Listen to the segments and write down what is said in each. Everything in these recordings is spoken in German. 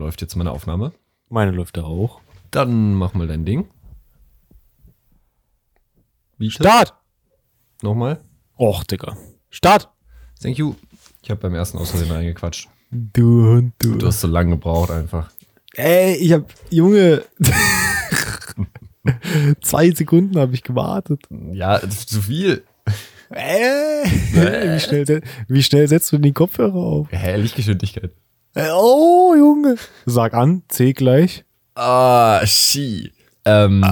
läuft jetzt meine Aufnahme. Meine läuft da auch. Dann mach mal dein Ding. Wie Start! Nochmal. Och, Digga. Start! Thank you. Ich habe beim ersten aus Versehen reingequatscht. Du Hund, du. Du hast so lange gebraucht einfach. Ey, ich hab, Junge. Zwei Sekunden habe ich gewartet. Ja, zu viel. Äh, wie, schnell, wie schnell setzt du den Kopfhörer auf? Hä, Lichtgeschwindigkeit. Äh, Oh, Junge. Sag an, C gleich. Ah, she. Ähm, äh,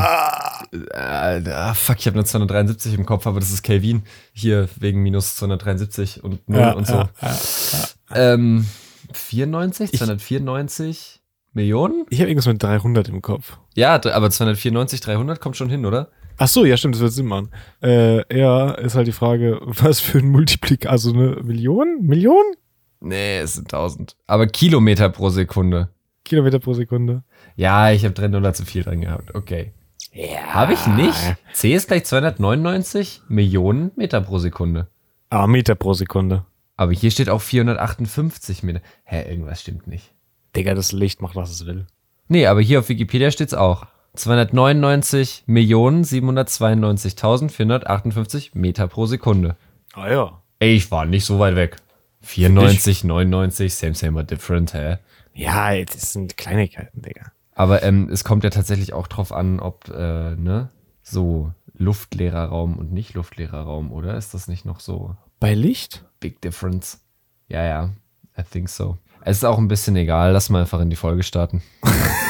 ah, fuck, ich habe eine 273 im Kopf, aber das ist Kelvin. Hier wegen minus 273 und 0 Ja, und so. ja, ja. Ähm, 94? 294 Millionen? Ich habe irgendwas mit 300 im Kopf. Ja, aber 294, 300 kommt schon hin, oder? Ach so, ja, stimmt, das wird Sinn machen. Äh, ja, ist halt die Frage, was für ein Multiplik, also eine Million? Million? Nee, es sind 1000. Aber Kilometer pro Sekunde. Kilometer pro Sekunde. Ja, ich habe 3 Nuller zu viel dran gehabt. Okay. Ja. Habe ich nicht? C ist gleich 299 Millionen Meter pro Sekunde. Ah, Meter pro Sekunde. Aber hier steht auch 458 Meter. Hä, irgendwas stimmt nicht. Digga, das Licht macht, was es will. Nee, aber hier auf Wikipedia steht's auch. 299 Millionen 792.458 Meter pro Sekunde. Ah ja. Ey, ich war nicht so weit weg. 94, 99, same, same, but different, hä? Ja, das sind Kleinigkeiten, Digga. Aber ähm, es kommt ja tatsächlich auch drauf an, ob, äh, ne, so luftleerer Raum und nicht luftleerer Raum, oder? Ist das nicht noch so Bei Licht? big difference? Ja, ja, I think so. Es ist auch ein bisschen egal, lass mal einfach in die Folge starten.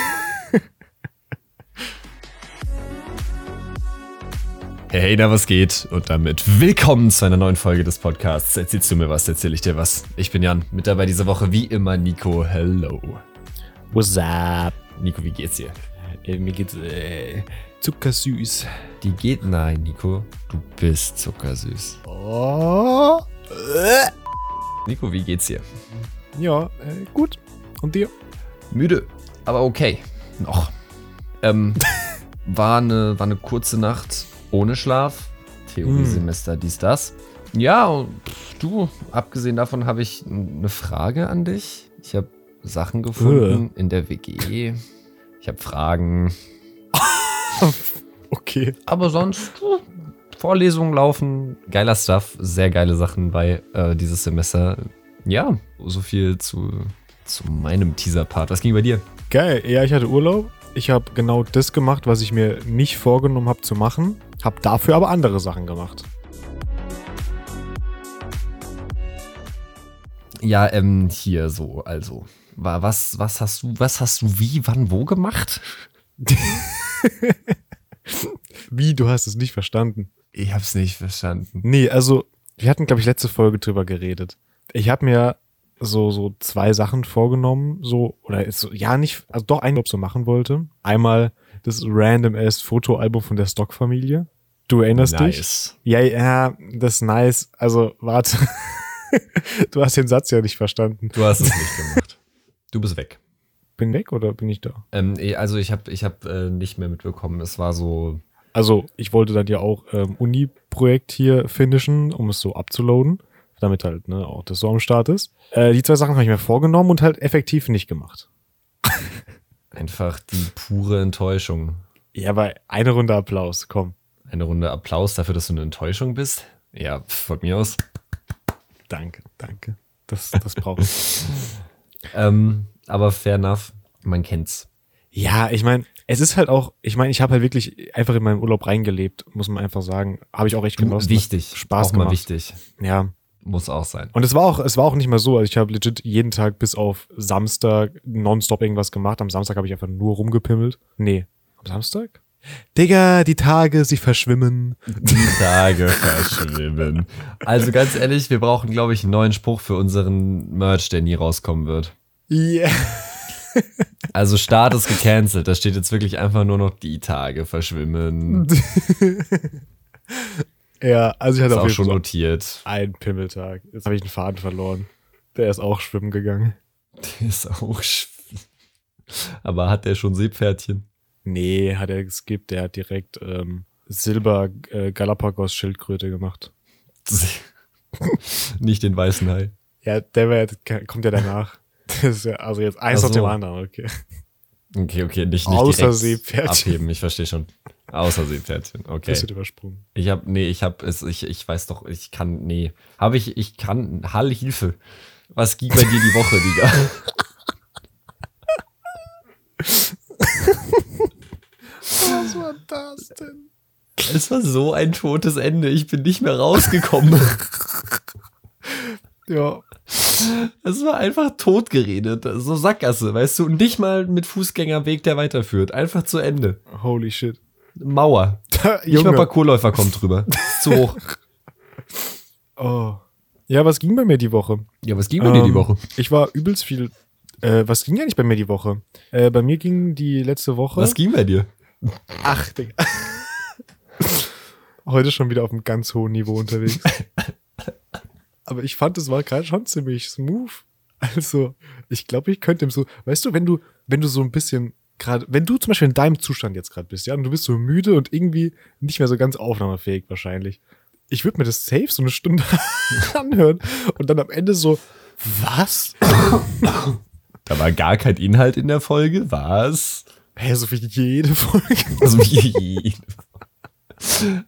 Hey, hey, da was geht? Und damit willkommen zu einer neuen Folge des Podcasts. Erzählst du mir was, erzähl ich dir was. Ich bin Jan, mit dabei diese Woche wie immer Nico. Hello. What's up? Nico, wie geht's dir? Äh, mir geht's äh, zuckersüß. Die geht? Nein, Nico, du bist zuckersüß. Oh. Nico, wie geht's dir? Ja, äh, gut. Und dir? Müde, aber okay. Noch. Ähm, war, eine, war eine kurze Nacht ohne Schlaf. Theoriesemester, dies, das. Ja, du, abgesehen davon habe ich eine Frage an dich. Ich habe Sachen gefunden in der WG. Ich habe Fragen. Okay. Aber sonst, du, Vorlesungen laufen, geiler Stuff, sehr geile Sachen bei äh, dieses Semester. Ja, so viel zu, zu meinem Teaser-Part. Was ging bei dir? Geil. Ja, ich hatte Urlaub. Ich habe genau das gemacht, was ich mir nicht vorgenommen habe zu machen. Hab dafür aber andere Sachen gemacht. Ja, ähm, hier so, also. Was, was hast du, was hast du wie, wann, wo gemacht? Wie, du hast es nicht verstanden? Ich hab's nicht verstanden. Nee, also, wir hatten, glaube ich, letzte Folge drüber geredet. Ich habe mir so, so zwei Sachen vorgenommen, so, oder ist so, ja, nicht, also doch einen, ob so machen wollte. Einmal das random ass Fotoalbum von der Stock-Familie. Du erinnerst dich? Nice. Ja, ja, das ist nice. Also, warte. du hast den Satz ja nicht verstanden. Du hast es nicht gemacht. Du bist weg. Bin weg oder bin ich da? Ähm, also ich habe ich hab, äh, nicht mehr mitbekommen. Es war so, Also, ich wollte dann ja auch ähm, Uni-Projekt hier finishen, um es so abzuloaden, damit halt ne, auch das so am Start ist. Äh, die zwei Sachen habe ich mir vorgenommen und halt effektiv nicht gemacht. Einfach die pure Enttäuschung. Ja, aber eine Runde Applaus, komm. Eine Runde Applaus dafür, dass du eine Enttäuschung bist. Ja, von mir aus. Danke, danke. Das, das brauche ich. Ähm, aber fair enough, man kennt's. ja, ich meine, es ist halt auch, ich meine, ich habe halt wirklich einfach in meinem Urlaub reingelebt, muss man einfach sagen. Habe ich auch echt genossen. wichtig. Spaß auch mal gemacht. wichtig. Ja. Muss auch sein. Und es war auch, es war auch nicht mal so. Also ich habe legit jeden Tag bis auf Samstag nonstop irgendwas gemacht. Am Samstag habe ich einfach nur rumgepimmelt. Nee. Am Samstag? Digga, die Tage, sie verschwimmen. Die Tage verschwimmen. Also ganz ehrlich, wir brauchen, glaube ich, einen neuen Spruch für unseren Merch, der nie rauskommen wird. Yeah. Also Start ist gecancelt. Da steht jetzt wirklich einfach nur noch die Tage verschwimmen. Ja, also ich hatte Ist auf auch jeden schon Fall so notiert. einen Pimmeltag. Jetzt habe ich einen Faden verloren. Der ist auch schwimmen gegangen. Der ist auch sch Aber hat der schon Seepferdchen? Nee, hat er geskippt. Der hat direkt ähm, Silber äh, Galapagos Schildkröte gemacht. Nicht den weißen Hai. Ja, der wär, kommt ja danach. Ja, also jetzt eins Ach nach dem anderen, okay. Okay, okay, nicht, nicht Außer direkt Seepferdchen. abheben, ich verstehe schon. Außer Seepferdchen, okay. Das wird übersprungen. Ich hab, nee, ich hab es, ich, ich weiß doch, ich kann, nee. Habe ich, ich kann, Hall, Hilfe. Was ging bei dir die Woche, Digga? Was war das denn? Es war so ein totes Ende, ich bin nicht mehr rausgekommen. Ja, Es war einfach totgeredet. So Sackgasse, weißt du, und nicht mal mit Fußgängerweg, der weiterführt. Einfach zu Ende. holy shit. Mauer. Nicht mal Junge. Parkourläufer kommt drüber. Zu hoch. Oh. Ja, was ging bei mir die Woche? Ja, was ging bei dir die Ähm, Woche? Ich war übelst viel. Äh, was ging ja nicht bei mir die Woche? Äh, bei mir ging die letzte Woche. Was ging bei dir? Ach, Digga. Heute schon wieder auf einem ganz hohen Niveau unterwegs. Aber ich fand, es war gerade schon ziemlich smooth. Also, ich glaube, ich könnte ihm so, weißt du, wenn du, wenn du so ein bisschen gerade, wenn du zum Beispiel in deinem Zustand jetzt gerade bist, ja, und du bist so müde und irgendwie nicht mehr so ganz aufnahmefähig wahrscheinlich. Ich würde mir das safe so eine Stunde anhören und dann am Ende so, was? Da war gar kein Inhalt in der Folge. Was? Hä, so wie jede Folge. Also wie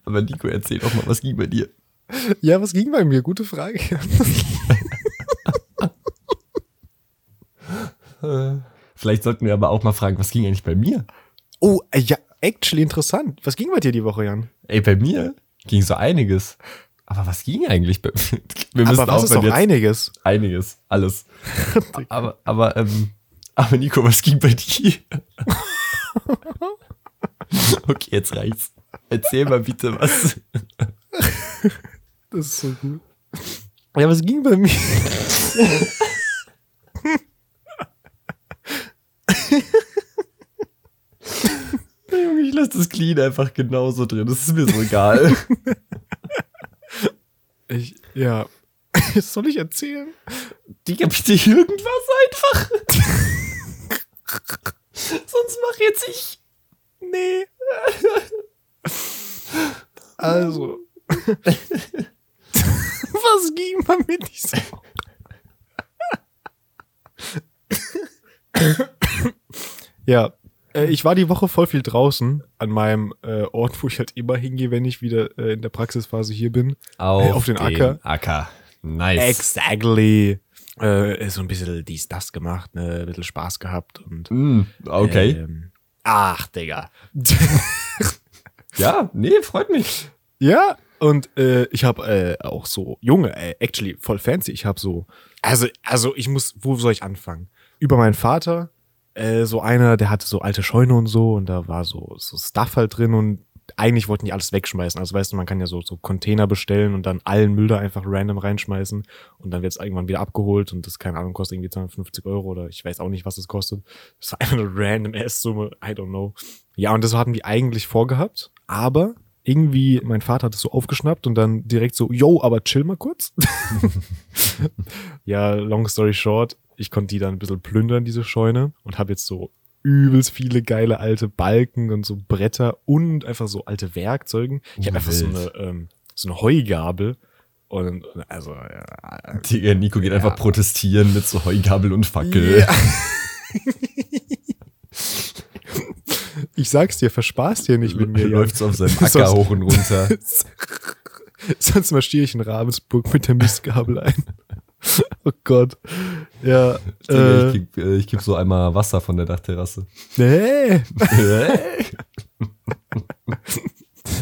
Aber Nico, erzähl doch mal, was ging bei dir? Ja, was ging bei mir? Gute Frage. Vielleicht sollten wir aber auch mal fragen, was ging eigentlich bei mir? Oh, äh, ja, actually interessant. Was ging bei dir die Woche, Jan? Ey, bei mir ging so einiges. Aber was ging eigentlich bei mir? Wir müssen Aber was ist doch einiges? Einiges, alles. aber, aber, ähm, aber Nico, was ging bei dir? okay, jetzt reicht's. Erzähl mal bitte was. Das ist so gut. Ja, was ging bei mir? Junge, ich lasse das Clean einfach genauso drin. Das ist mir so egal. Ich, ja. Soll ich erzählen? Digga, bitte irgendwas einfach. Sonst mach jetzt ich. Nee. Also. Was ging bei mir diese Woche? ja. Äh, ich war die Woche voll viel draußen an meinem äh, Ort, wo ich halt immer hingehe, wenn ich wieder äh, in der Praxisphase hier bin. Auf, Auf den dem Acker. Acker. Nice. Exactly. Äh, so ein bisschen dies, das gemacht, ne, ein bisschen Spaß gehabt und. Mm, okay. Ähm, ach, Digga. ja, nee, freut mich. ja, und äh, ich habe äh, auch so Junge, äh, actually voll fancy. Ich habe so, also, also ich muss, wo soll ich anfangen? Über meinen Vater, äh, so einer, der hatte so alte Scheune und so und da war so, so Stuff halt drin und eigentlich wollten die alles wegschmeißen. Also weißt du, man kann ja so, so Container bestellen und dann allen Müll da einfach random reinschmeißen und dann wird es irgendwann wieder abgeholt und das, keine Ahnung, kostet irgendwie 250 Euro oder ich weiß auch nicht, was das kostet. Das war einfach eine random Ass-Summe, I don't know. Ja, und das hatten die eigentlich vorgehabt, aber irgendwie, mein Vater hat es so aufgeschnappt und dann direkt so, yo, aber chill mal kurz. ja, long story short, ich konnte die dann ein bisschen plündern, diese Scheune, und habe jetzt so übelst viele geile alte Balken und so Bretter und einfach so alte Werkzeugen. Ich habe einfach so eine, ähm, so eine Heugabel. Und also, ja, Digga, Nico geht Ja. einfach protestieren mit so Heugabel und Fackel. Ja. ich sag's dir, verspaßt dir nicht mit mir. Jan. Läuft so auf seinem Sonst- Acker hoch und runter. Sonst marschiere ich in Ravensburg mit der Mistgabel ein. Oh Gott. Ja. Digga, Äh, ich, geb, äh, ich geb so einmal Wasser von der Dachterrasse. nee.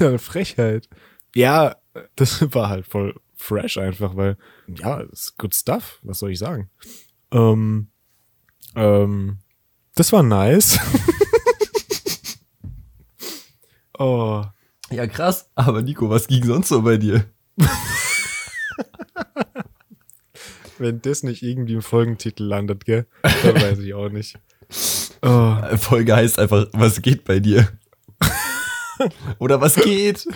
Ja, eine Frechheit. Ja, das war halt voll fresh einfach, weil, ja, das ist good stuff. Was soll ich sagen? Ähm, ähm, das war nice. Oh. ja, krass. Aber Nico, was ging sonst so bei dir? Wenn das nicht irgendwie im Folgentitel landet, gell? Dann weiß ich auch nicht. Oh. Folge heißt einfach, was geht bei dir? Oder was geht?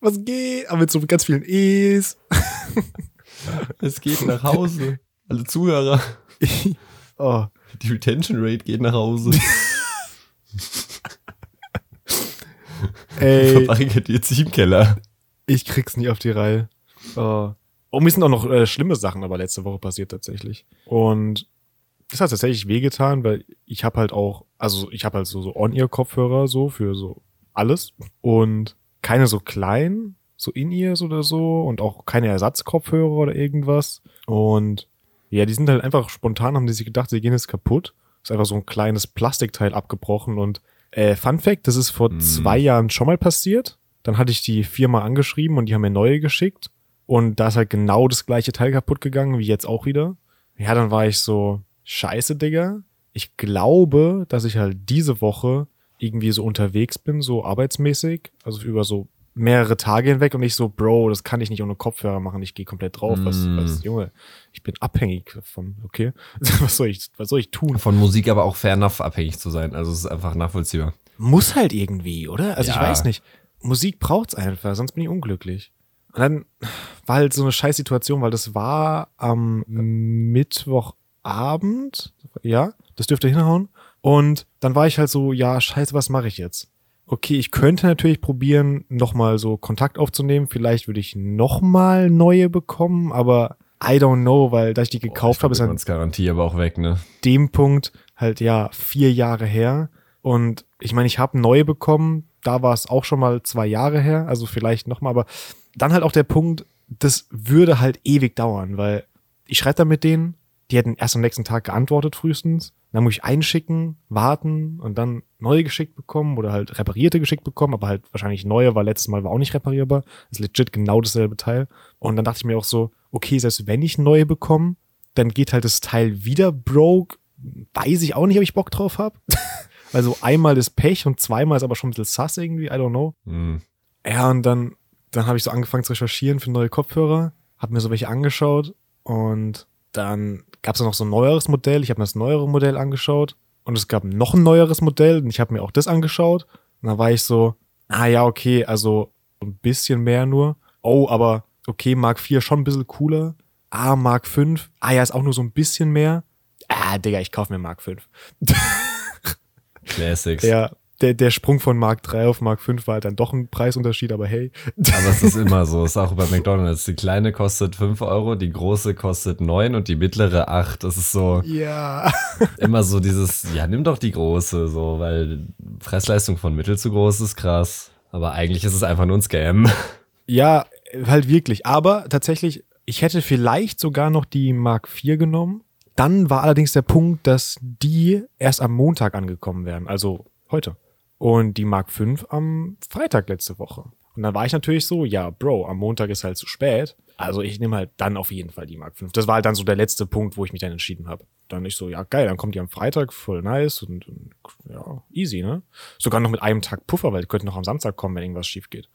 Was geht? Aber mit so ganz vielen E's. Es geht nach Hause. Alle Zuhörer. oh. Die Retention Rate geht nach Hause. Ey, Verbarrikadiert sich im Keller. ich krieg's nie auf die Reihe. Oh. Oh, mir sind auch noch äh, schlimme Sachen aber letzte Woche passiert tatsächlich. Und das hat tatsächlich wehgetan, weil ich habe halt auch, also ich habe halt so, so On-Ear-Kopfhörer so für so alles und keine so kleinen, so In-Ears oder so und auch keine Ersatzkopfhörer oder irgendwas. Und ja, die sind halt einfach spontan, haben die sich gedacht, sie gehen jetzt kaputt. Ist einfach so ein kleines Plastikteil abgebrochen und äh, Fun Fact, das ist vor Mm. zwei Jahren schon mal passiert. Dann hatte ich die Firma angeschrieben und die haben mir neue geschickt. Und da ist halt genau das gleiche Teil kaputt gegangen, wie jetzt auch wieder. Ja, dann war ich so, scheiße, Digga. Ich glaube, dass ich halt diese Woche irgendwie so unterwegs bin, so arbeitsmäßig. Also über so mehrere Tage hinweg und ich so, Bro, das kann ich nicht ohne Kopfhörer machen. Ich gehe komplett drauf. Was, Mm. was, Junge, ich bin abhängig davon, okay? was soll ich, was soll ich tun? Von Musik aber auch fair enough abhängig zu sein. Also es ist einfach nachvollziehbar. muss halt irgendwie, oder? Also ich Ja. weiß nicht. Musik braucht's einfach, sonst bin ich unglücklich. Und dann war halt so eine scheiß Situation, weil das war am Mittwochabend, ja, das dürfte hinhauen. Und dann war ich halt so, ja, scheiße, was mache ich jetzt? Okay, ich könnte natürlich probieren, nochmal so Kontakt aufzunehmen. Vielleicht würde ich nochmal neue bekommen, aber I don't know, weil da ich die gekauft habe, ist halt Garantie aber auch weg, ne? dem Punkt halt ja vier Jahre her. Und ich meine, ich habe neue bekommen, da war es auch schon mal zwei Jahre her, also vielleicht nochmal, aber dann halt auch der Punkt, das würde halt ewig dauern, weil ich schreibe da mit denen, die hätten erst am nächsten Tag geantwortet frühestens, dann muss ich einschicken, warten und dann neue geschickt bekommen oder halt reparierte geschickt bekommen, aber halt wahrscheinlich neue, weil letztes Mal war auch nicht reparierbar. Das ist legit genau dasselbe Teil. Und dann dachte ich mir auch so, okay, selbst wenn ich neue bekomme, dann geht halt das Teil wieder broke. Weiß ich auch nicht, ob ich Bock drauf habe. Weil so einmal ist Pech und zweimal ist aber schon ein bisschen sass irgendwie, I don't know. Hm. Ja, und dann, dann habe ich so angefangen zu recherchieren für neue Kopfhörer, habe mir so welche angeschaut und dann gab es noch so ein neueres Modell. Ich habe mir das neuere Modell angeschaut und es gab noch ein neueres Modell und ich habe mir auch das angeschaut. Und dann war ich so, ah ja, okay, also ein bisschen mehr nur. Oh, aber okay, Mark 4 schon ein bisschen cooler. Ah, Mark 5. Ah ja, ist auch nur so ein bisschen mehr. Ah, Digga, ich kaufe mir Mark 5. Classics. Ja, der, der Sprung von Mark 3 auf Mark 5 war halt dann doch ein Preisunterschied, aber hey. Aber es ist immer so. Es ist auch bei McDonalds. Die kleine kostet 5 Euro, die große kostet 9 und die mittlere 8. Das ist so Ja. immer so dieses, ja, nimm doch die große, so, weil Fressleistung von mittel zu groß ist krass. Aber eigentlich ist es einfach nur ein Scam. Ja, halt wirklich. Aber tatsächlich, ich hätte vielleicht sogar noch die Mark 4 genommen. Dann war allerdings der Punkt, dass die erst am Montag angekommen wären, also heute. Und die Mark 5 am Freitag letzte Woche. Und dann war ich natürlich so, ja, Bro, am Montag ist halt zu spät. Also ich nehme halt dann auf jeden Fall die Mark 5. Das war halt dann so der letzte Punkt, wo ich mich dann entschieden habe. Dann ich so, ja, geil, dann kommt die am Freitag, voll nice und, und ja, easy, ne? Sogar noch mit einem Tag Puffer, weil die könnten noch am Samstag kommen, wenn irgendwas schief geht.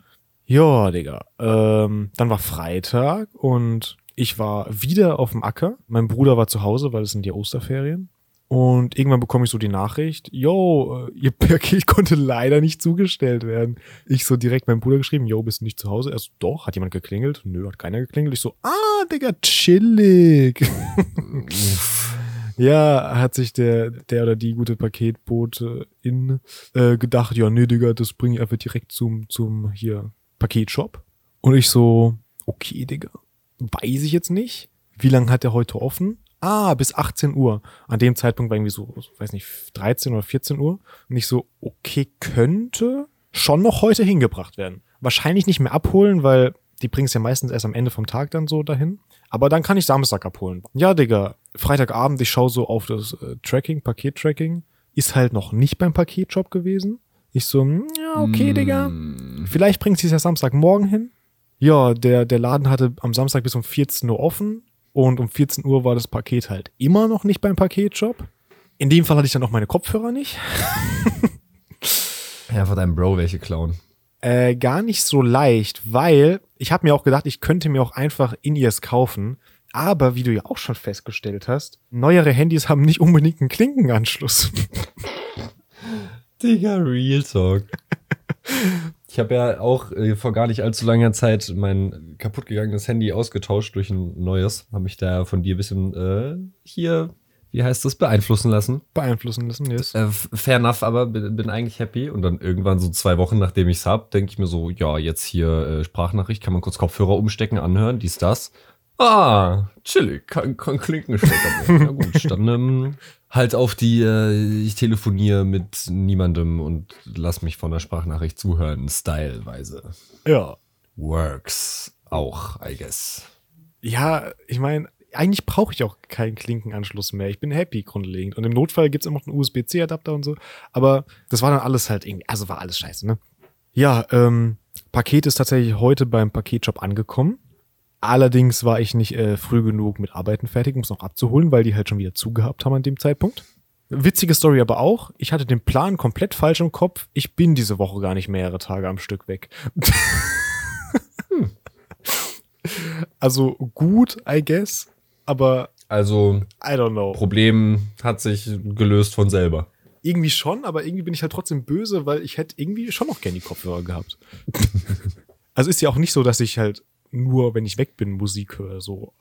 Ja, Digga. Ähm, dann war Freitag und ich war wieder auf dem Acker. Mein Bruder war zu Hause, weil es sind die Osterferien. Und irgendwann bekomme ich so die Nachricht, yo, äh, ihr Paket konnte leider nicht zugestellt werden. Ich so direkt meinem Bruder geschrieben, yo, bist du nicht zu Hause? Er so, doch, hat jemand geklingelt? Nö, hat keiner geklingelt. Ich so, ah, Digga, chillig. ja, hat sich der, der oder die gute Paketbotin äh, gedacht, ja, nee, Digga, das bringe ich einfach direkt zum, zum hier Paketshop. Und ich so, okay, Digga, weiß ich jetzt nicht. Wie lange hat der heute offen? Ah, bis 18 Uhr. An dem Zeitpunkt war irgendwie so, weiß nicht, 13 oder 14 Uhr. Und ich so, okay, könnte schon noch heute hingebracht werden. Wahrscheinlich nicht mehr abholen, weil die bringen es ja meistens erst am Ende vom Tag dann so dahin. Aber dann kann ich Samstag abholen. Ja, Digga, Freitagabend, ich schaue so auf das äh, Tracking, Paket-Tracking. Ist halt noch nicht beim Paketshop gewesen. Ich so, hm, ja, okay, Digga. Vielleicht bringt sie es ja Samstagmorgen hin. Ja, der, der Laden hatte am Samstag bis um 14 Uhr offen und um 14 Uhr war das Paket halt immer noch nicht beim Paketshop. In dem Fall hatte ich dann auch meine Kopfhörer nicht. Ja, von deinem Bro welche klauen. Äh, gar nicht so leicht, weil ich habe mir auch gedacht, ich könnte mir auch einfach In-Ears kaufen. Aber wie du ja auch schon festgestellt hast, neuere Handys haben nicht unbedingt einen Klinkenanschluss. Digga, Real Talk. Ich habe ja auch äh, vor gar nicht allzu langer Zeit mein kaputtgegangenes Handy ausgetauscht durch ein neues. Habe mich da von dir ein bisschen äh, hier, wie heißt das, beeinflussen lassen. Beeinflussen lassen, yes. Äh, fair enough, aber bin, bin eigentlich happy. Und dann irgendwann so zwei Wochen, nachdem ich's hab, denke ich mir so, ja, jetzt hier äh, Sprachnachricht, kann man kurz Kopfhörer umstecken, anhören, dies, das. Ah, chillig, kein Klinkenstecker mehr. Na gut, dann ähm, halt auf die, äh, ich telefoniere mit niemandem und lass mich von der Sprachnachricht zuhören, styleweise. Ja. Works auch, I guess. Ja, ich meine, eigentlich brauche ich auch keinen Klinkenanschluss mehr. Ich bin happy grundlegend. Und im Notfall gibt es immer noch einen USB-C-Adapter und so. Aber das war dann alles halt irgendwie, also war alles scheiße, ne? Ja, ähm, Paket ist tatsächlich heute beim Paketshop angekommen. Allerdings war ich nicht äh, früh genug mit Arbeiten fertig, um es noch abzuholen, weil die halt schon wieder zugehabt haben an dem Zeitpunkt. Witzige Story aber auch. Ich hatte den Plan komplett falsch im Kopf. Ich bin diese Woche gar nicht mehrere Tage am Stück weg. hm. Also gut, I guess. Aber Also, I don't know. Problem hat sich gelöst von selber. Irgendwie schon, aber irgendwie bin ich halt trotzdem böse, weil ich hätte irgendwie schon noch gerne die Kopfhörer gehabt. also ist ja auch nicht so, dass ich halt nur, wenn ich weg bin, Musik höre, so.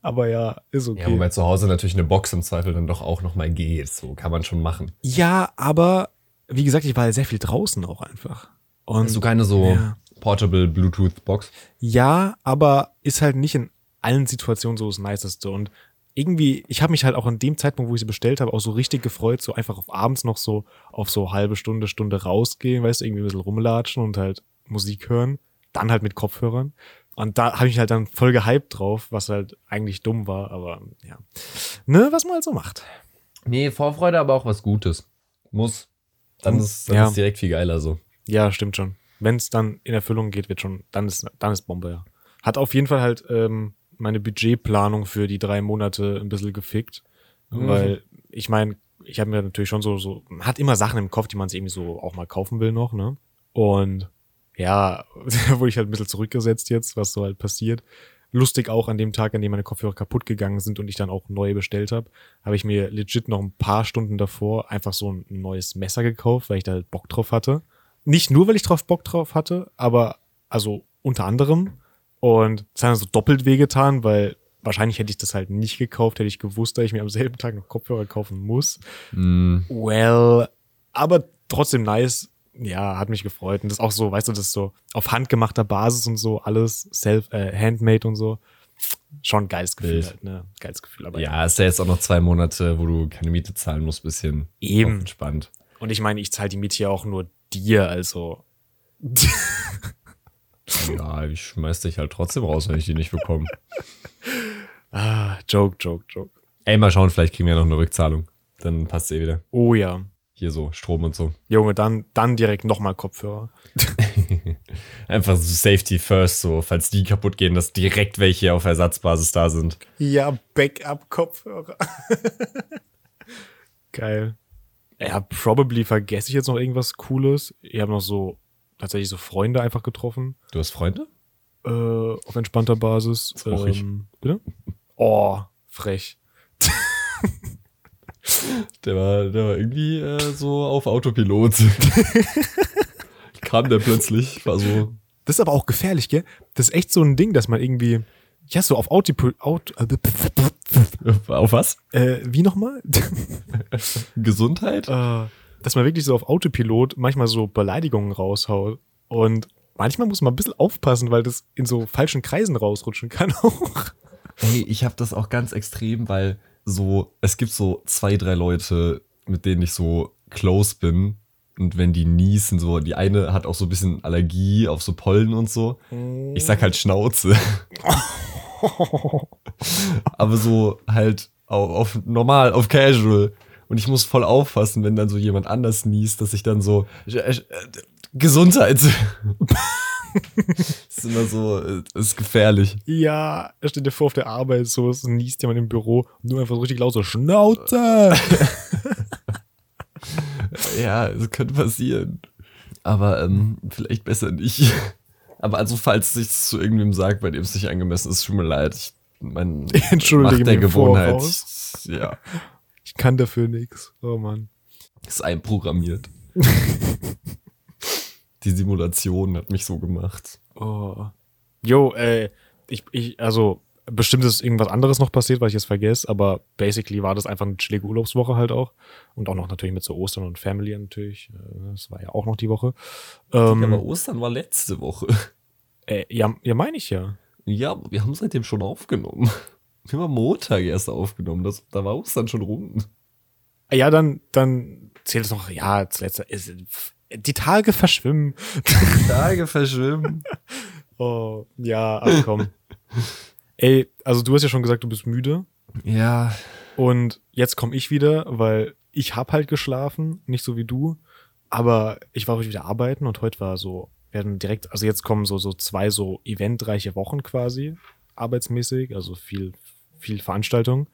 Aber ja, ist okay. Ja, wobei zu Hause natürlich eine Box im Zweifel dann doch auch nochmal geht. So kann man schon machen. Ja, aber wie gesagt, ich war ja sehr viel draußen auch einfach. Und Hast du keine so ja. Portable Bluetooth Box? Ja, aber ist halt nicht in allen Situationen so das Niceste. Und irgendwie, ich habe mich halt auch an dem Zeitpunkt, wo ich sie bestellt habe, auch so richtig gefreut, so einfach auf abends noch so auf so halbe Stunde, Stunde rausgehen, weißt du, irgendwie ein bisschen rumlatschen und halt Musik hören. Dann halt mit Kopfhörern. Und da habe ich halt dann voll gehypt drauf, was halt eigentlich dumm war, aber ja. Ne, was man halt so macht. Nee, Vorfreude, aber auch was Gutes. Muss. Dann ist dann Ja. ist direkt viel geiler so. Ja, stimmt schon. Wenn es dann in Erfüllung geht, wird schon, dann ist, dann ist Bombe, ja. Hat auf jeden Fall halt ähm, meine Budgetplanung für die drei Monate ein bisschen gefickt. Mhm. Weil ich meine, ich habe mir natürlich schon so, so, man hat immer Sachen im Kopf, die man sich irgendwie so auch mal kaufen will noch, ne? Und ja, wurde ich halt ein bisschen zurückgesetzt jetzt, was so halt passiert. Lustig auch an dem Tag, an dem meine Kopfhörer kaputt gegangen sind und ich dann auch neue bestellt habe, habe ich mir legit noch ein paar Stunden davor einfach so ein neues Messer gekauft, weil ich da halt Bock drauf hatte. Nicht nur, weil ich drauf Bock drauf hatte, aber also unter anderem. Und es hat dann so doppelt wehgetan, weil wahrscheinlich hätte ich das halt nicht gekauft, hätte ich gewusst, dass ich mir am selben Tag noch Kopfhörer kaufen muss. Mm, Well, aber trotzdem nice. Ja, hat mich gefreut. Und das ist auch so, weißt du, das ist so auf handgemachter Basis und so, alles self, äh, handmade und so. Schon ein geiles Gefühl halt, ne? Geiles Gefühl, aber ja, ist ja jetzt auch noch zwei Monate, wo du keine Miete zahlen musst, bisschen Eben. entspannt. Und ich meine, ich zahle die Miete ja auch nur dir, also. Ja, ich schmeiß dich halt trotzdem raus, wenn ich die nicht bekomme. ah, Joke, Joke, Joke. Ey, mal schauen, vielleicht kriegen wir ja noch eine Rückzahlung. Dann passt eh wieder. Oh ja. Hier so, Strom und so. Junge, dann, dann direkt nochmal Kopfhörer. Einfach so Safety first, so, falls die kaputt gehen, dass direkt welche auf Ersatzbasis da sind. Ja, Backup-Kopfhörer. Geil. Ja, probably vergesse ich jetzt noch irgendwas Cooles. Ich habe noch so tatsächlich so Freunde einfach getroffen. Du hast Freunde? Äh, auf entspannter Basis. Ähm, bitte? Oh, frech. Der war, der war irgendwie äh, so auf Autopilot. Kam der plötzlich, war so. Das ist aber auch gefährlich, gell? Das ist echt so ein Ding, dass man irgendwie, ja, so auf Autopilot, Auto, Auf was? äh, wie nochmal? Gesundheit? äh, dass man wirklich so auf Autopilot manchmal so Beleidigungen raushaut. Und manchmal muss man ein bisschen aufpassen, weil das in so falschen Kreisen rausrutschen kann auch. Hey, ich habe das auch ganz extrem, weil so, es gibt so zwei, drei Leute, mit denen ich so close bin. Und wenn die niesen, so, die eine hat auch so ein bisschen Allergie auf so Pollen und so. Ich sag halt Schnauze. Aber so halt auf, auf normal, auf casual. Und ich muss voll aufpassen, wenn dann so jemand anders niest, dass ich dann so äh, äh, Gesundheit. Das ist immer so, äh, ist gefährlich. Ja, er steht dir vor auf der Arbeit, so es niest jemand im Büro und du einfach so richtig laut so Schnauze. Ja, es könnte passieren. Aber ähm, vielleicht besser nicht. Aber also, falls ich es zu irgendwem sagt, bei dem es nicht angemessen ist, tut mir leid. Ich mein, Entschuldige Macht der Gewohnheit. Voraus. Ja, Ich kann dafür nichts. Oh Mann. ist einprogrammiert. Die Simulation hat mich so gemacht. Oh. Jo, äh, ich, ich, also, bestimmt ist irgendwas anderes noch passiert, was ich jetzt vergesse, aber basically war das einfach eine chillige Urlaubswoche halt auch. Und auch noch natürlich mit so Ostern und Family natürlich. Äh, Das war ja auch noch die Woche. Ähm, Aber Ostern war letzte Woche. äh, ja, ja, meine ich ja. Ja, wir haben seitdem schon aufgenommen. Wir haben Montag erst aufgenommen. Das, da war es dann schon rum. Ja, dann, dann zählt es noch, ja, als letzter. Ist, die Tage verschwimmen. Tage verschwimmen. Oh, ja, ach komm. Ey, also du hast ja schon gesagt, du bist müde. Ja. Und jetzt komme ich wieder, weil ich hab halt geschlafen, nicht so wie du. Aber ich war heute wieder arbeiten und heute war so, wir hatten direkt, also jetzt kommen so, so zwei so eventreiche Wochen quasi, arbeitsmäßig, also viel, viel Veranstaltung.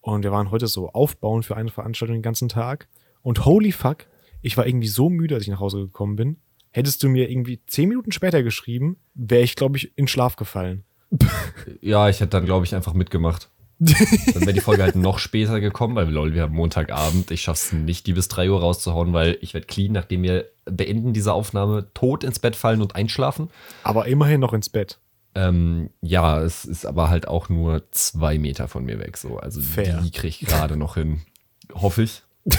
Und wir waren heute so aufbauen für eine Veranstaltung den ganzen Tag. Und holy fuck, ich war irgendwie so müde, als ich nach Hause gekommen bin. Hättest du mir irgendwie zehn Minuten später geschrieben, wäre ich, glaube ich, in Schlaf gefallen. Ja, ich hätte dann, glaube ich, einfach mitgemacht. Dann wäre die Folge halt noch später gekommen, weil lol, wir haben Montagabend. Ich schaff's nicht, die bis 3 Uhr rauszuhauen, weil ich werde clean, nachdem wir beenden diese Aufnahme, tot ins Bett fallen und einschlafen. Aber immerhin noch ins Bett. Ähm, ja, es ist aber halt auch nur zwei Meter von mir weg. So. Also Fair. die kriege ich gerade noch hin. Hoffe ich.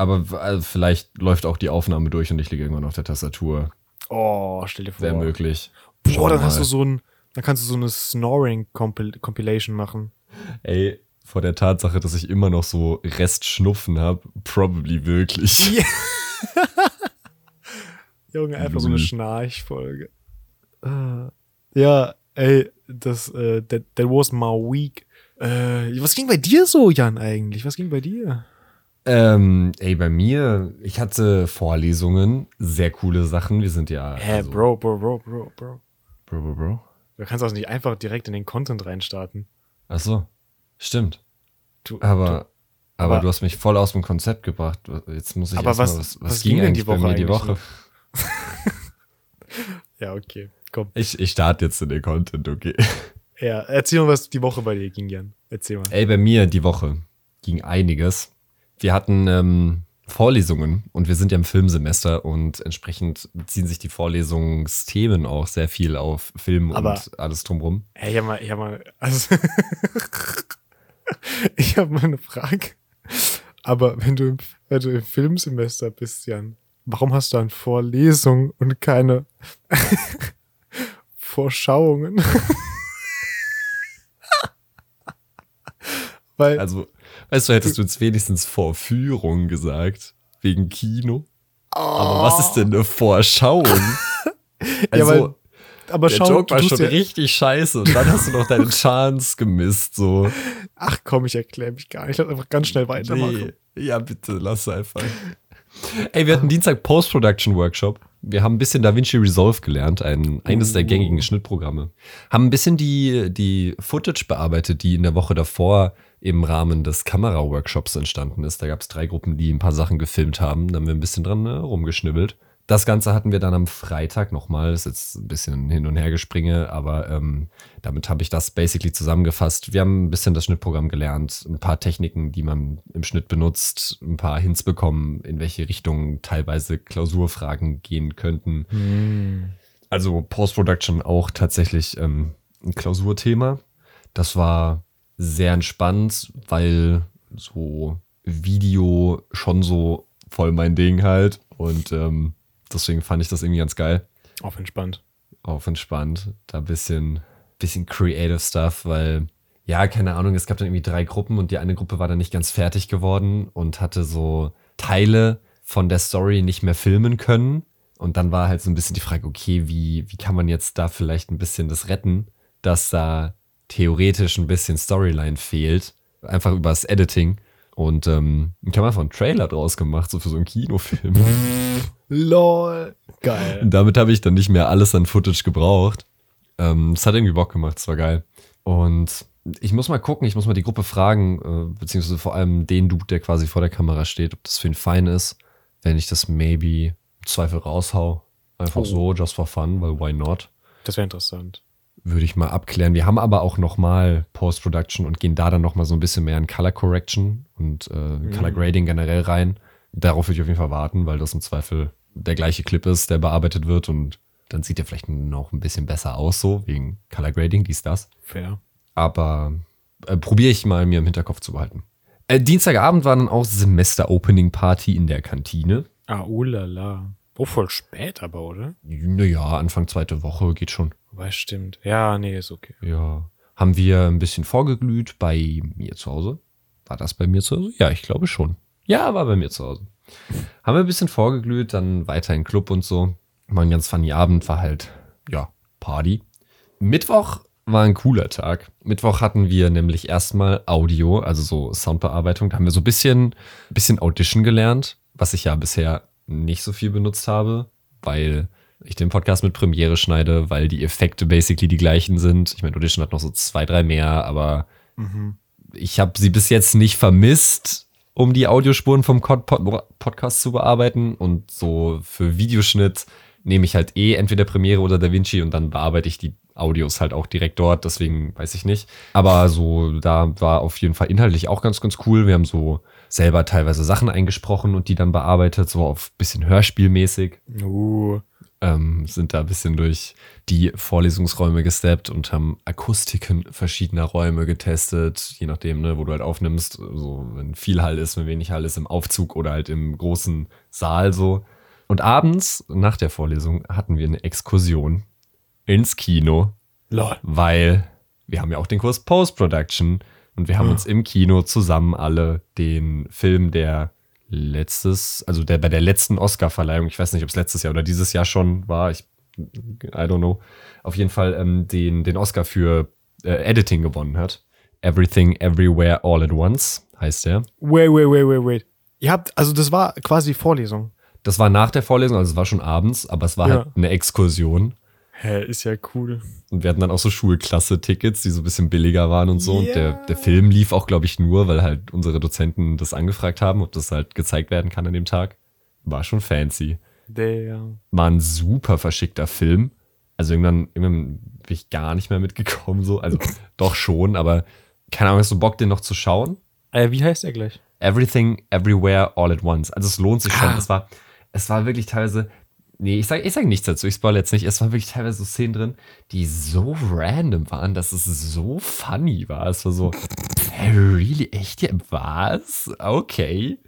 Aber also vielleicht läuft auch die Aufnahme durch und ich liege irgendwann auf der Tastatur. Oh, stell dir vor. Wäre möglich. Boah, Schauen dann wir hast du mal. so ein, dann kannst du so eine Snoring-Compilation machen. Ey, vor der Tatsache, dass ich immer noch so Restschnupfen habe, probably wirklich. Junge, einfach so eine. Schnarchfolge. Äh, Ja, ey, das, äh, that, that was my week. Äh, was ging bei dir so, Jan, eigentlich? Was ging bei dir? Ähm, ey, bei mir, ich hatte Vorlesungen, sehr coole Sachen. Wir sind ja. Hä, also- Bro, Bro, Bro, Bro, Bro. Bro, Bro, Bro. Du kannst auch nicht einfach direkt in den Content reinstarten. Ach so, stimmt. Du, Aber, du, aber, aber- du hast mich voll aus dem Konzept gebracht. Jetzt muss ich Aber erst mal, was- was, was, was ging, ging denn die Woche bei mir die Woche? ja, okay, komm. Ich, ich starte jetzt in den Content, okay. Ja, erzähl mal, was die Woche bei dir ging, Jan. Erzähl mal. Ey, bei mir die Woche ging einiges. Wir hatten ähm, Vorlesungen und wir sind ja im Filmsemester und entsprechend beziehen sich die Vorlesungsthemen auch sehr viel auf Film Aber- und alles drumrum. Hey, ich hab mal, ich hab mal, also, ich hab mal eine Frage. Aber wenn du, im, wenn du im Filmsemester bist, Jan, warum hast du dann Vorlesungen und keine Vorschauungen? Weil, Also, weißt du, hättest du jetzt wenigstens Vorführung gesagt, wegen Kino. Aber was ist denn eine Vorschauung? Ja, Also, weil- aber der schau, Joke du war schon ja, richtig scheiße und dann hast du noch deine Chance gemisst, so. ach komm, ich erkläre mich gar nicht. Lass einfach ganz schnell weitermachen. Nee. Ja, bitte, lass einfach. Ey, wir hatten Dienstag Post-Production-Workshop. Wir haben ein bisschen DaVinci Resolve gelernt, ein, eines der Uh. gängigen Schnittprogramme. Haben ein bisschen die, die Footage bearbeitet, die in der Woche davor im Rahmen des Kamera-Workshops entstanden ist. Da gab es drei Gruppen, die ein paar Sachen gefilmt haben. Da haben wir ein bisschen dran äh, rumgeschnibbelt. Das Ganze hatten wir dann am Freitag nochmal. Ist jetzt ein bisschen hin und her gespringe, aber ähm, damit habe ich das basically zusammengefasst. Wir haben ein bisschen das Schnittprogramm gelernt, ein paar Techniken, die man im Schnitt benutzt, ein paar Hints bekommen, in welche Richtung teilweise Klausurfragen gehen könnten. Hm. Also Post-Production auch tatsächlich ähm, ein Klausurthema. Das war sehr entspannt, weil so Video schon so voll mein Ding halt. Und ähm, deswegen fand ich das irgendwie ganz geil. Auf entspannt. Auf entspannt. Da ein bisschen, bisschen creative Stuff, weil, ja, keine Ahnung, es gab dann irgendwie drei Gruppen und die eine Gruppe war dann nicht ganz fertig geworden und hatte so Teile von der Story nicht mehr filmen können. Und dann war halt so ein bisschen die Frage, okay, wie, wie kann man jetzt da vielleicht ein bisschen das retten, dass da theoretisch ein bisschen Storyline fehlt, einfach übers Editing. Und ähm, ich habe einfach einen Trailer draus gemacht, so für so einen Kinofilm. LOL. Geil. Und damit habe ich dann nicht mehr alles an Footage gebraucht. Ähm, Es hat irgendwie Bock gemacht, es war geil. Und ich muss mal gucken, ich muss mal die Gruppe fragen, äh, beziehungsweise vor allem den Dude, der quasi vor der Kamera steht, ob das für ihn fein ist, wenn ich das maybe im Zweifel raushau. Einfach Oh. so, just for fun, weil why not? Das wäre interessant. Würde ich mal abklären. Wir haben aber auch nochmal Post-Production und gehen da dann nochmal so ein bisschen mehr in Color Correction und äh, Color Grading generell rein. Darauf würde ich auf jeden Fall warten, weil das im Zweifel der gleiche Clip ist, der bearbeitet wird und dann sieht er vielleicht noch ein bisschen besser aus, so wegen Color Grading, dies, das. Fair. Aber äh, probiere ich mal mir im Hinterkopf zu behalten. Äh, Dienstagabend war dann auch Semester-Opening-Party in der Kantine. Ah, ulala. Oh, voll spät aber, oder? Naja, Anfang zweite Woche geht schon. Weil stimmt. Ja, nee, ist okay. Ja. Haben wir ein bisschen vorgeglüht bei mir zu Hause? War das bei mir zu Hause? Ja, ich glaube schon. Ja, war bei mir zu Hause. Haben wir ein bisschen vorgeglüht, dann weiter in den Club und so. War ein ganz funny Abend, war halt, ja, Party. Mittwoch war ein cooler Tag. Mittwoch hatten wir nämlich erstmal Audio, also so Soundbearbeitung. Da haben wir so ein bisschen, bisschen Audition gelernt, was ich ja bisher nicht so viel benutzt habe, weil ich den Podcast mit Premiere schneide, weil die Effekte basically die gleichen sind. Ich meine, Audition hat noch so zwei, drei mehr, aber mhm. ich habe sie bis jetzt nicht vermisst, um die Audiospuren vom Podcast zu bearbeiten. Und so für Videoschnitt nehme ich halt eh entweder Premiere oder DaVinci und dann bearbeite ich die Audios halt auch direkt dort, deswegen weiß ich nicht. Aber so, da war auf jeden Fall inhaltlich auch ganz, ganz cool. Wir haben so selber teilweise Sachen eingesprochen und die dann bearbeitet, so auf bisschen hörspielmäßig. Uh. Ähm, sind da ein bisschen durch die Vorlesungsräume gesteppt und haben Akustiken verschiedener Räume getestet, je nachdem, ne, wo du halt aufnimmst. So, wenn viel Hall ist, wenn wenig Hall ist, im Aufzug oder halt im großen Saal so. Und abends, nach der Vorlesung, hatten wir eine Exkursion ins Kino. Lol. Weil wir haben ja auch den Kurs Post-Production und wir haben hm. uns im Kino zusammen alle den Film, der letztes, also der bei der letzten Oscar-Verleihung, ich weiß nicht, ob es letztes Jahr oder dieses Jahr schon war, ich I don't know, auf jeden Fall ähm, den, den Oscar für äh, Editing gewonnen hat. Everything Everywhere All at Once heißt der. Wait, wait, wait, wait, wait. Ihr habt, also das war quasi Vorlesung. Das war nach der Vorlesung, also es war schon abends, aber es war ja. halt eine Exkursion. Hä, ist ja cool. Und wir hatten dann auch so Schulklasse-Tickets, die so ein bisschen billiger waren und so. Yeah. Und der, der Film lief auch, glaube ich, nur, weil halt unsere Dozenten das angefragt haben, ob das halt gezeigt werden kann an dem Tag. War schon fancy. Damn. War ein super verschickter Film. Also irgendwann, irgendwann bin ich gar nicht mehr mitgekommen, so. Also doch schon, aber keine Ahnung, hast du Bock, den noch zu schauen? Äh, wie heißt er gleich? Everything, Everywhere, All at Once. Also es lohnt sich schon. Ah. Es war, es war wirklich teilweise Nee, ich sage ich sag nichts dazu, ich spoil jetzt nicht. Es waren wirklich teilweise so Szenen drin, die so random waren, dass es so funny war. Es war so, hey, really, echt? Was? Okay.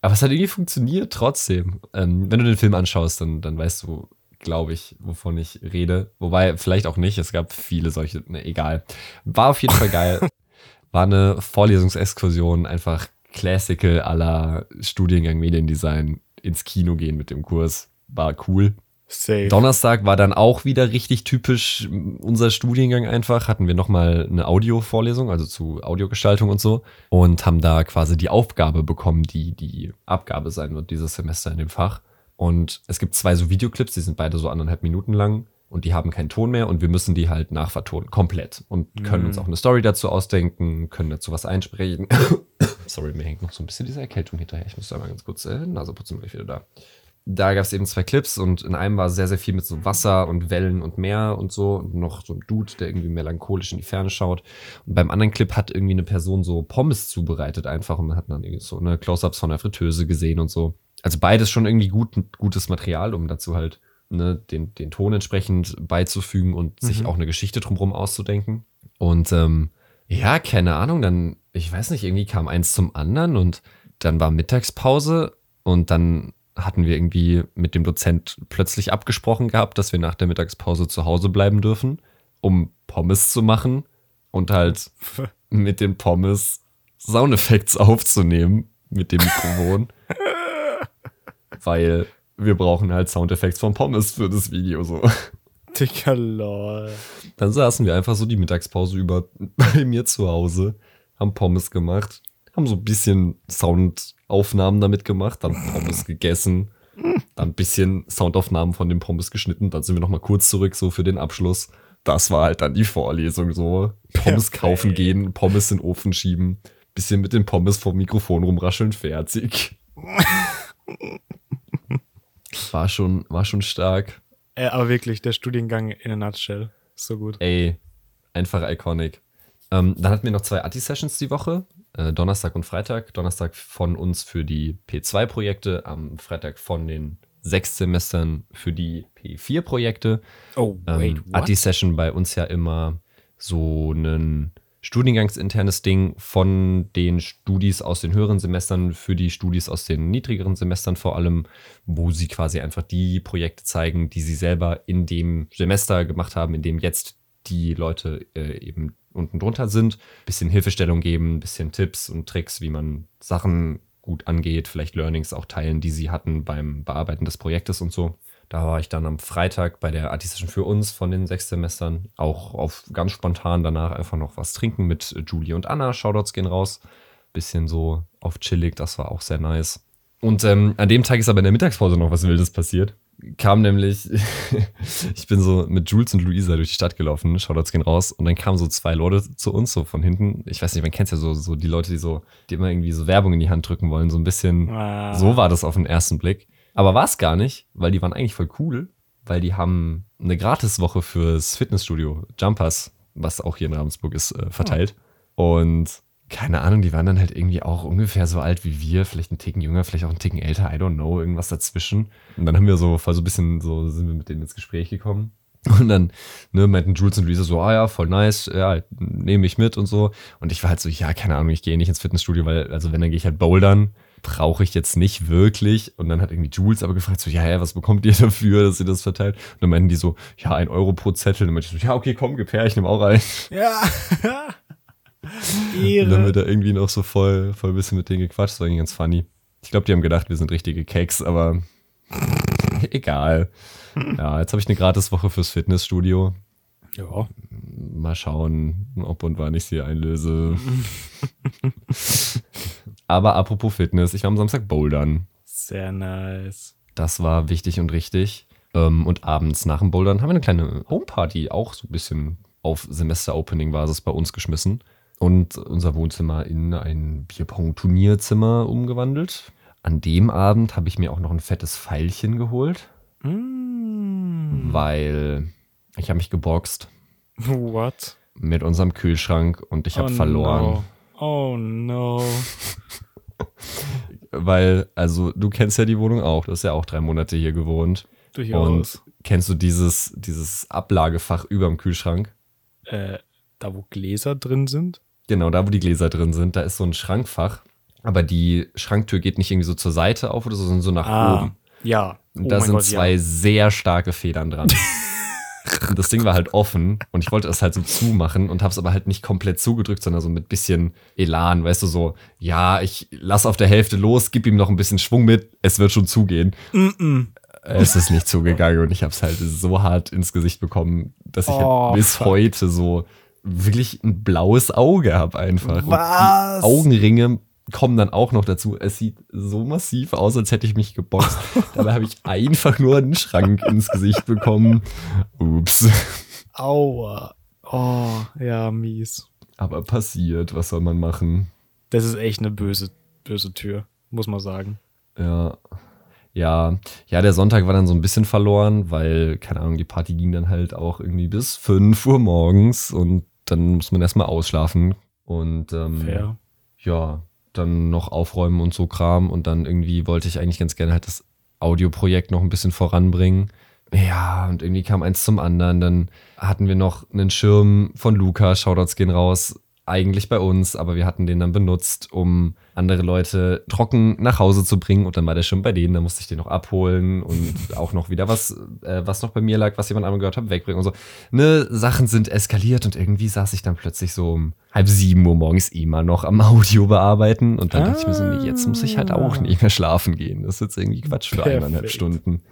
Aber es hat irgendwie funktioniert trotzdem. Ähm, wenn du den Film anschaust, dann, dann weißt du, glaube ich, wovon ich rede. Wobei, vielleicht auch nicht. Es gab viele solche, ne, egal. War auf jeden Fall geil. War eine Vorlesungsexkursion, einfach Classical aller Studiengang Mediendesign ins Kino gehen mit dem Kurs war cool. Safe. Donnerstag war dann auch wieder richtig typisch unser Studiengang einfach. Hatten wir nochmal eine Audiovorlesung, also zu Audiogestaltung und so. Und haben da quasi die Aufgabe bekommen, die die Abgabe sein wird dieses Semester in dem Fach. Und es gibt zwei so Videoclips, die sind beide so anderthalb Minuten lang und die haben keinen Ton mehr und wir müssen die halt nachvertonen, komplett. Und können mhm. uns auch eine Story dazu ausdenken, können dazu was einsprechen. Sorry, mir hängt noch so ein bisschen diese Erkältung hinterher. Ich muss da mal ganz kurz äh, Nase putzen, bin ich wieder da da gab es eben zwei Clips und in einem war sehr, sehr viel mit so Wasser und Wellen und Meer und so und noch so ein Dude, der irgendwie melancholisch in die Ferne schaut. Und beim anderen Clip hat irgendwie eine Person so Pommes zubereitet einfach und man hat dann irgendwie so eine Close-Ups von der Fritteuse gesehen und so. Also beides schon irgendwie gut, gutes Material, um dazu halt ne, den, den Ton entsprechend beizufügen und mhm. sich auch eine Geschichte drumherum auszudenken. Und ähm, ja, keine Ahnung, dann, ich weiß nicht, irgendwie kam eins zum anderen und dann war Mittagspause und dann hatten wir irgendwie mit dem Dozent plötzlich abgesprochen gehabt, dass wir nach der Mittagspause zu Hause bleiben dürfen, um Pommes zu machen und halt mit den Pommes Soundeffekte aufzunehmen mit dem Mikrofon. weil wir brauchen halt Soundeffekte von Pommes für das Video so. Dicker lol. Dann saßen wir einfach so die Mittagspause über bei mir zu Hause, haben Pommes gemacht, haben so ein bisschen Soundaufnahmen damit gemacht, dann Pommes gegessen, dann ein bisschen Soundaufnahmen von den Pommes geschnitten, dann sind wir nochmal kurz zurück, so für den Abschluss. Das war halt dann die Vorlesung, so Pommes Perfekt. kaufen gehen, Pommes in den Ofen schieben, bisschen mit den Pommes vom Mikrofon rumrascheln, fertig. war schon, war schon stark. Äh, aber wirklich, der Studiengang in a nutshell. So gut. Ey, einfach iconic. Ähm, dann hatten wir noch zwei Atti-Sessions die Woche. Äh, Donnerstag und Freitag. Donnerstag von uns für die P2-Projekte, am Freitag von den sechs Semestern für die P4-Projekte. Oh, wait, ähm, Atti-Session bei uns ja immer so ein studiengangsinternes Ding von den Studis aus den höheren Semestern für die Studis aus den niedrigeren Semestern vor allem, wo sie quasi einfach die Projekte zeigen, die sie selber in dem Semester gemacht haben, in dem jetzt die Leute äh, eben unten drunter sind. Bisschen Hilfestellung geben, bisschen Tipps und Tricks, wie man Sachen gut angeht, vielleicht Learnings auch teilen, die sie hatten beim Bearbeiten des Projektes und so. Da war ich dann am Freitag bei der Artistischen für uns von den sechs Semestern. Auch auf ganz spontan danach einfach noch was trinken mit Julie und Anna. Shoutouts gehen raus. Bisschen so auf chillig, das war auch sehr nice. Und ähm, an dem Tag ist aber in der Mittagspause noch was Wildes passiert. Kam nämlich, ich bin so mit Jules und Luisa durch die Stadt gelaufen, Shoutouts gehen raus, und dann kamen so zwei Leute zu uns, so von hinten. Ich weiß nicht, man kennt ja so, so die Leute, die so, die immer irgendwie so Werbung in die Hand drücken wollen, so ein bisschen. Ah. So war das auf den ersten Blick. Aber war es gar nicht, weil die waren eigentlich voll cool, weil die haben eine Gratiswoche fürs Fitnessstudio, Jumpers, was auch hier in Ravensburg ist, äh, verteilt. Und keine Ahnung, die waren dann halt irgendwie auch ungefähr so alt wie wir, vielleicht ein Ticken jünger, vielleicht auch ein Ticken älter, I don't know, irgendwas dazwischen. Und dann haben wir so voll so ein bisschen so, sind wir mit denen ins Gespräch gekommen. Und dann ne, meinten Jules und Luisa so, ah ja, voll nice, ja, nehme ich mit und so. Und ich war halt so, ja, keine Ahnung, ich gehe nicht ins Fitnessstudio, weil, also wenn, dann gehe ich halt bouldern brauche ich jetzt nicht wirklich. Und dann hat irgendwie Jules aber gefragt, so, ja, ja, was bekommt ihr dafür, dass ihr das verteilt? Und dann meinten die so, ja, ein Euro pro Zettel. Und dann meinte ich so, ja, okay, komm, gib her, ich nehme auch ein. Ja. Und dann Ehre. wird da irgendwie noch so voll, voll ein bisschen mit denen gequatscht. Das war irgendwie ganz funny. Ich glaube, die haben gedacht, wir sind richtige Cakes, aber egal. Ja, jetzt habe ich eine Gratiswoche fürs Fitnessstudio. Ja. Mal schauen, ob und wann ich sie einlöse. aber apropos Fitness, ich war am Samstag bouldern. Sehr nice. Das war wichtig und richtig. Ähm, und abends nach dem Bouldern haben wir eine kleine Homeparty, auch so ein bisschen auf Semester-Opening-Basis bei uns geschmissen. Und unser Wohnzimmer in ein Bierpong-Turnierzimmer umgewandelt. An dem Abend habe ich mir auch noch ein fettes Pfeilchen geholt, Mm. weil ich habe mich geboxt What? mit unserem Kühlschrank und ich habe Oh verloren. No. Oh no. Weil, also du kennst ja die Wohnung auch, du hast ja auch drei Monate hier gewohnt. Durchaus. Und kennst du dieses, dieses Ablagefach überm Kühlschrank? Äh, da wo Gläser drin sind? Genau, da wo die Gläser drin sind, da ist so ein Schrankfach. Aber die Schranktür geht nicht irgendwie so zur Seite auf oder so, sondern so nach oben. Ja. Und Oh da sind Gott, zwei Ja. sehr starke Federn dran. und das Ding war halt offen und ich wollte es halt so zumachen und habe es aber halt nicht komplett zugedrückt, sondern so mit bisschen Elan, weißt du, so, ja, ich lass auf der Hälfte los, gib ihm noch ein bisschen Schwung mit, es wird schon zugehen. Mm-mm. Es ist nicht zugegangen und ich habe es halt so hart ins Gesicht bekommen, dass ich Oh, halt bis fuck. heute so wirklich ein blaues Auge habe einfach. Was? Augenringe kommen dann auch noch dazu. Es sieht so massiv aus, als hätte ich mich geboxt. Dabei habe ich einfach nur einen Schrank ins Gesicht bekommen. Ups. Aua. Oh, ja, mies. Aber passiert, was soll man machen? Das ist echt eine böse, böse Tür, muss man sagen. Ja. Ja, ja, der Sonntag war dann so ein bisschen verloren, weil, keine Ahnung, die Party ging dann halt auch irgendwie bis 5 Uhr morgens und dann muss man erstmal ausschlafen und ähm, Fair. ja, dann noch aufräumen und so Kram und dann irgendwie wollte ich eigentlich ganz gerne halt das Audioprojekt noch ein bisschen voranbringen. Ja, und irgendwie kam eins zum anderen. Dann hatten wir noch einen Schirm von Luca, Shoutouts gehen raus, eigentlich bei uns, aber wir hatten den dann benutzt, um andere Leute trocken nach Hause zu bringen und dann war der Schirm bei denen, dann musste ich den noch abholen und auch noch wieder was, äh, was noch bei mir lag, was jemand anderem gehört hat, wegbringen und so. Ne, Sachen sind eskaliert und irgendwie saß ich dann plötzlich so um halb sieben Uhr morgens immer noch am Audio bearbeiten und dann dachte ich mir so, nee, jetzt muss ich halt auch nicht mehr schlafen gehen. Das ist jetzt irgendwie Quatsch für Perfekt. eineinhalb Stunden.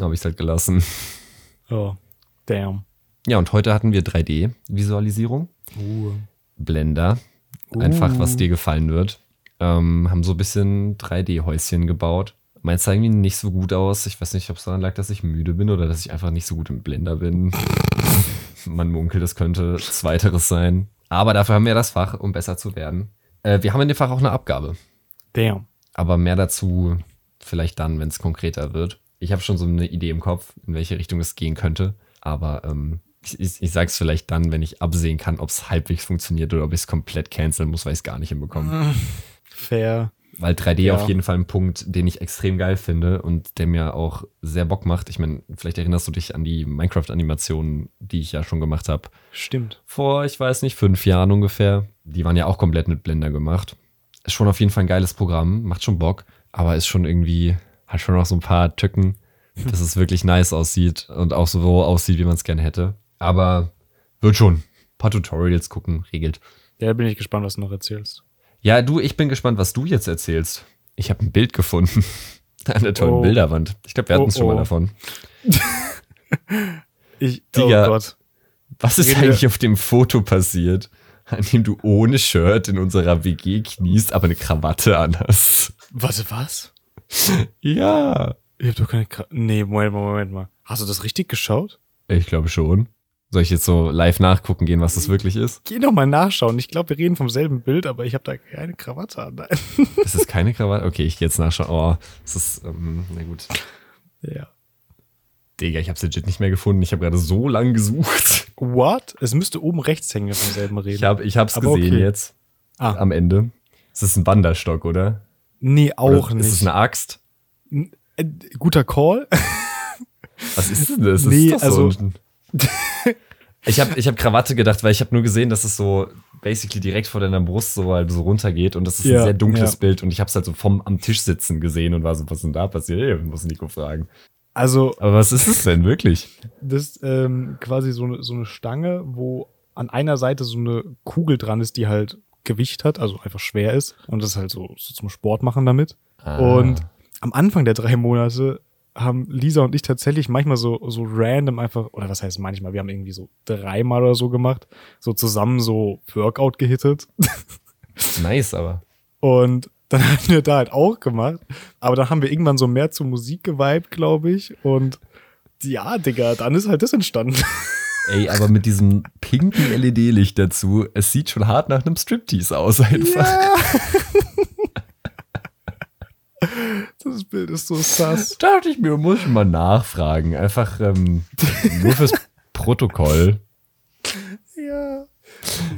Habe ich es halt gelassen. Oh, damn. Ja, und heute hatten wir 3D-Visualisierung. Uh. Blender. Einfach, Uh. was dir gefallen wird. Ähm, haben so ein bisschen 3D-Häuschen gebaut. Meins sah irgendwie nicht so gut aus. Ich weiß nicht, ob es daran lag, dass ich müde bin oder dass ich einfach nicht so gut im Blender bin. Man munkelt, es könnte zweiteres sein. Aber dafür haben wir das Fach, um besser zu werden. Äh, wir haben in dem Fach auch eine Abgabe. Damn. Aber mehr dazu vielleicht dann, wenn es konkreter wird. Ich habe schon so eine Idee im Kopf, in welche Richtung es gehen könnte. Aber ähm, ich, ich, es vielleicht dann, wenn ich absehen kann, ob es halbwegs funktioniert oder ob ich es komplett canceln muss, weil ich es gar nicht hinbekomme. Fair. Weil 3D Ja. auf jeden Fall ein Punkt, den ich extrem geil finde und der mir auch sehr Bock macht. Ich meine, vielleicht erinnerst du dich an die Minecraft-Animationen, die ich ja schon gemacht habe. Stimmt. Vor, ich weiß nicht, fünf Jahren ungefähr. Die waren ja auch komplett mit Blender gemacht. Ist schon auf jeden Fall ein geiles Programm, macht schon Bock, aber ist schon irgendwie, hat schon noch so ein paar Tücken, dass es wirklich nice aussieht und auch so aussieht, wie man es gerne hätte. Aber wird schon. Ein paar Tutorials gucken, regelt. Ja, bin ich gespannt, was du noch erzählst. Ja, du, ich bin gespannt, was du jetzt erzählst. Ich habe ein Bild gefunden. An der tollen Oh. Bilderwand. Ich glaube, wir hatten es Oh, schon mal oh. davon. Ich, Digga. oh Gott. Was ist Reden wir- eigentlich auf dem Foto passiert, an dem du ohne Shirt in unserer WG kniest, aber eine Krawatte anhast? Warte, was? Ja. Ich hab doch keine Kra Nee, Moment, Moment mal. Hast du das richtig geschaut? Ich glaube schon. Soll ich jetzt so live nachgucken gehen, was das wirklich ist? Geh noch mal nachschauen. Ich glaube, wir reden vom selben Bild, aber ich habe da keine Krawatte an. Nein. Das ist keine Krawatte? Okay, ich gehe jetzt nachschauen. Oh, das ist, ähm, na gut. Ja. Digga, ich hab's legit nicht mehr gefunden. Ich habe gerade so lang gesucht. What? Es müsste oben rechts hängen, wenn wir vom selben reden. Ich, hab, ich hab's Aber gesehen okay. jetzt. ah, Am Ende. Es ist ein Wanderstock, oder? nee, auch oder nicht. Ist es eine Axt? Äh, guter Call. Was ist denn das? Nee, ist doch also- so ein ich habe ich hab Krawatte gedacht, weil ich habe nur gesehen, dass es so basically direkt vor deiner Brust so halt so runtergeht und das ist Ja, ein sehr dunkles ja. Bild und ich habe es halt so vom am Tisch sitzen gesehen und war so, was ist denn da passiert? Ey, ich muss Nico fragen. Also, Aber was ist es denn wirklich? das ist ähm, quasi so eine, so eine Stange, wo an einer Seite so eine Kugel dran ist, die halt Gewicht hat, also einfach schwer ist. Und das ist halt so, so zum Sport machen damit. Ah. Und am Anfang der drei Monate haben Lisa und ich tatsächlich manchmal so, so random einfach, oder was heißt manchmal, wir haben irgendwie so dreimal oder so gemacht, so zusammen so Workout gehittet. nice, aber. Und dann haben wir da halt auch gemacht. Aber dann haben wir irgendwann so mehr zu Musik geweibt, glaube ich. Und ja, Digga, dann ist halt das entstanden. Ey, aber mit diesem pinken LED-Licht dazu, es sieht schon hart nach einem Striptease aus einfach. Ja. Das Bild ist so sass. Dachte ich mir, muss ich mal nachfragen. Einfach ähm, nur fürs Protokoll. Ja.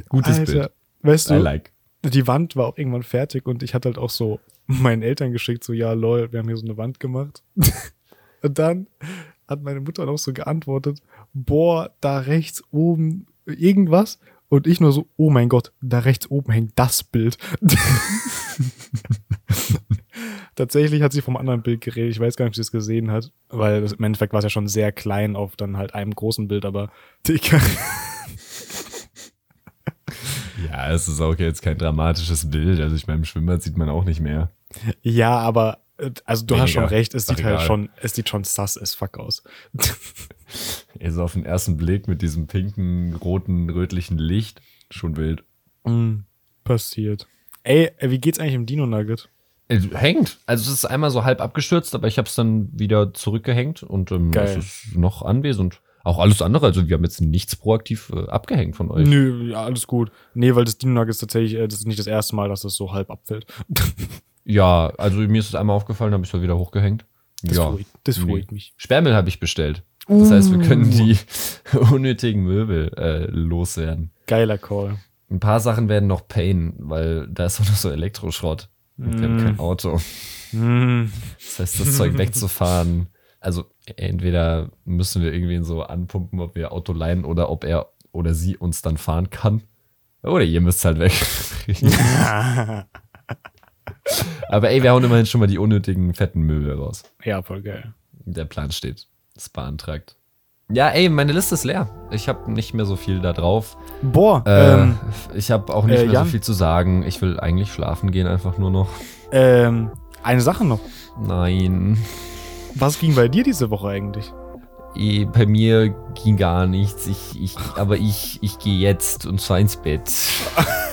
Gutes Alter, Bild. weißt I du, like. die Wand war auch irgendwann fertig und ich hatte halt auch so meinen Eltern geschickt, so, ja, lol, wir haben hier so eine Wand gemacht. und dann hat meine Mutter noch so geantwortet, boah, da rechts oben irgendwas. Und ich nur so, oh mein Gott, da rechts oben hängt das Bild. Tatsächlich hat sie vom anderen Bild geredet. Ich weiß gar nicht, ob sie es gesehen hat, weil das, im Endeffekt war es ja schon sehr klein auf dann halt einem großen Bild, aber Digga. Ja, es ist auch jetzt kein dramatisches Bild. Also ich meine, im Schwimmbad sieht man auch nicht mehr. Ja, aber äh, also du hast schon recht, es sieht halt egal. schon, es sieht schon sass as fuck aus. Also auf den ersten Blick mit diesem pinken, roten, rötlichen Licht. Schon wild. Mm, passiert. Ey, äh, wie geht's eigentlich im Dino Nugget? Äh, Hängt. Also es ist einmal so halb abgestürzt, aber ich habe es dann wieder zurückgehängt und ähm, Geil. es ist noch anwesend. Auch alles andere. Also wir haben jetzt nichts proaktiv äh, abgehängt von euch. Nö, ja, alles gut. Nee, weil das Dino ist tatsächlich, äh, das ist nicht das erste Mal, dass das so halb abfällt. Ja, also mir ist es einmal aufgefallen, habe ich es wieder hochgehängt. Das, ja. freut, das freut mich. Sperrmüll habe ich bestellt. Das heißt, wir können Uh. die unnötigen Möbel äh, loswerden. Geiler Call. Ein paar Sachen werden noch Pain, weil da ist auch noch so Elektroschrott. Und wir haben Mm. kein Auto. Mm. Das heißt, das Zeug wegzufahren. Also entweder müssen wir irgendwie so anpumpen, ob wir Auto leihen oder ob er oder sie uns dann fahren kann. Oder ihr müsst halt weg. Aber ey, wir hauen immerhin schon mal die unnötigen fetten Möbel raus. ja, voll geil. Der Plan steht. Ist beantragt. Ja, ey, meine Liste ist leer. Ich habe nicht mehr so viel da drauf. Boah, Äh, ähm, ich habe auch nicht äh, mehr Jan? so viel zu sagen. Ich will eigentlich schlafen gehen, einfach nur noch. ähm, eine Sache noch. Nein. Was ging bei dir diese Woche eigentlich? Eh, Bei mir ging gar nichts. Ich, ich, aber ich, ich gehe jetzt und zwar ins Bett.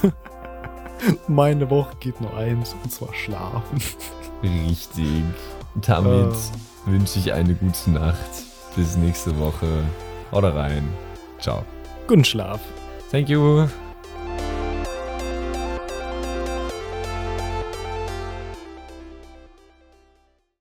Meine Woche geht nur eins, und zwar schlafen. Richtig. Damit Äh. wünsche ich eine gute Nacht. Bis nächste Woche. Haut rein. Ciao. Guten Schlaf. Thank you.